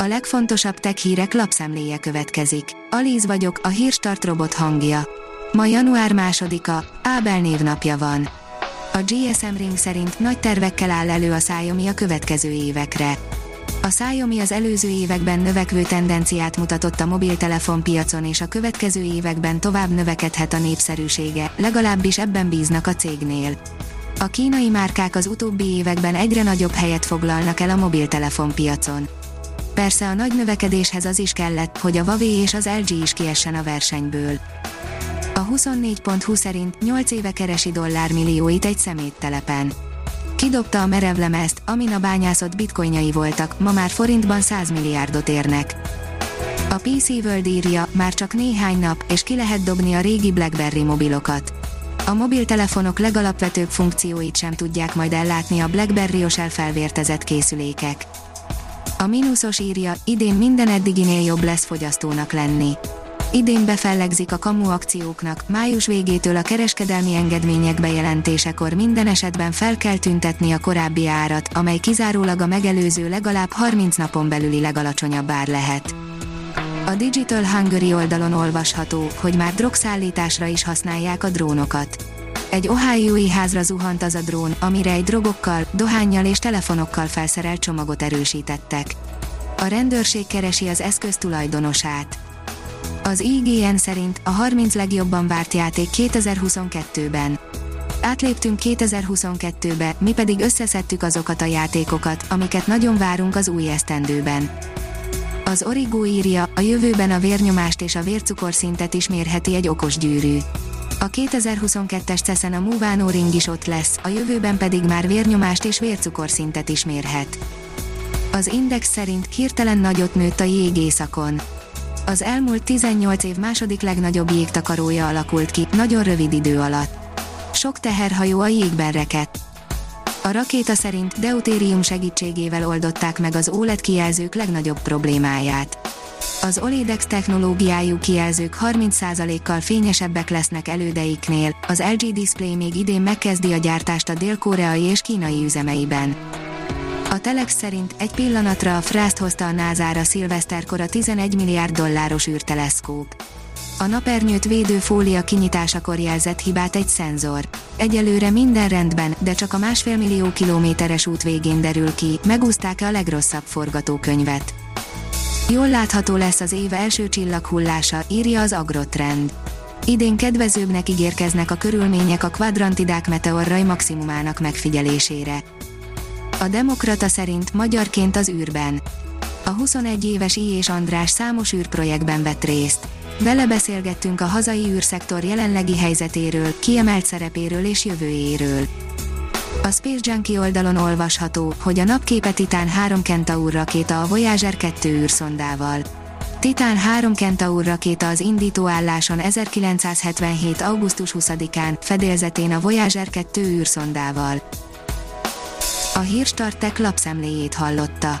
A legfontosabb tech hírek lapszemléje következik. Alíz vagyok, a hírstart robot hangja. Ma január másodika, Ábel névnapja van. A GSM Ring szerint nagy tervekkel áll elő a Xiaomi a következő évekre. A Xiaomi az előző években növekvő tendenciát mutatott a mobiltelefon piacon és a következő években tovább növekedhet a népszerűsége, legalábbis ebben bíznak a cégnél. A kínai márkák az utóbbi években egyre nagyobb helyet foglalnak el a mobiltelefon piacon. Persze a nagy növekedéshez az is kellett, hogy a Huawei és az LG is kiessen a versenyből. A 24.20 szerint 8 éve keresi dollármillióit egy szeméttelepen. Kidobta a merevlemezt, amin a bányászott bitcoinjai voltak, ma már forintban 100 milliárdot érnek. A PC World írja, már csak néhány nap, és ki lehet dobni a régi BlackBerry mobilokat. A mobiltelefonok legalapvetőbb funkcióit sem tudják majd ellátni a BlackBerry-os elfelvértezett készülékek. A mínuszos írja, idén minden eddiginél jobb lesz fogyasztónak lenni. Idén befellegzik a kamu akcióknak, május végétől a kereskedelmi engedmények bejelentésekor minden esetben fel kell tüntetni a korábbi árat, amely kizárólag a megelőző legalább 30 napon belüli legalacsonyabb ár lehet. A Digital Hungary oldalon olvasható, hogy már drogszállításra is használják a drónokat. Egy Ohio-i házra zuhant az a drón, amire egy drogokkal, dohányjal és telefonokkal felszerelt csomagot erősítettek. A rendőrség keresi az eszköz tulajdonosát. Az IGN szerint a 30 legjobban várt játék 2022-ben. Átléptünk 2022-be, mi pedig összeszedtük azokat a játékokat, amiket nagyon várunk az új esztendőben. Az Origo írja, a jövőben a vérnyomást és a vércukorszintet is mérheti egy okos gyűrű. A 2022-es CESZEN a Muvano Ring is ott lesz, a jövőben pedig már vérnyomást és vércukorszintet is mérhet. Az Index szerint hirtelen nagyot nőtt a jég északon. Az elmúlt 18 év második legnagyobb jégtakarója alakult ki, nagyon rövid idő alatt. Sok teherhajó a jégben rekedt. A rakéta szerint deutérium segítségével oldották meg az OLED kijelzők legnagyobb problémáját. Az OLEDX technológiájú kijelzők 30%-kal fényesebbek lesznek elődeiknél, az LG Display még idén megkezdi a gyártást a dél-koreai és kínai üzemeiben. A Telex szerint egy pillanatra a frászt hozta a NASA-ra szilveszterkor a 11 milliárd dolláros űrteleszkóp. A napernyőt védő fólia kinyitásakor jelzett hibát egy szenzor. Egyelőre minden rendben, de csak a másfél millió kilométeres út végén derül ki, megúzták-e a legrosszabb forgatókönyvet. Jól látható lesz az év első csillaghullása, írja az Agrotrend. Idén kedvezőbbnek ígérkeznek a körülmények a kvadrantidák meteorrai maximumának megfigyelésére. A Demokrata szerint magyarként az űrben. A 21 éves I. és András számos űrprojektben vett részt. Vele beszélgettünk a hazai űrszektor jelenlegi helyzetéről, kiemelt szerepéről és jövőjéről. A Space Junkie oldalon olvasható, hogy a napképe Titán 3 Kentaur rakéta a Voyager 2 űrszondával. Titán 3 Kentaur rakéta az indítóálláson 1977. augusztus 20-án, fedélzetén a Voyager 2 űrszondával. A hírstartek lapszemléjét hallotta.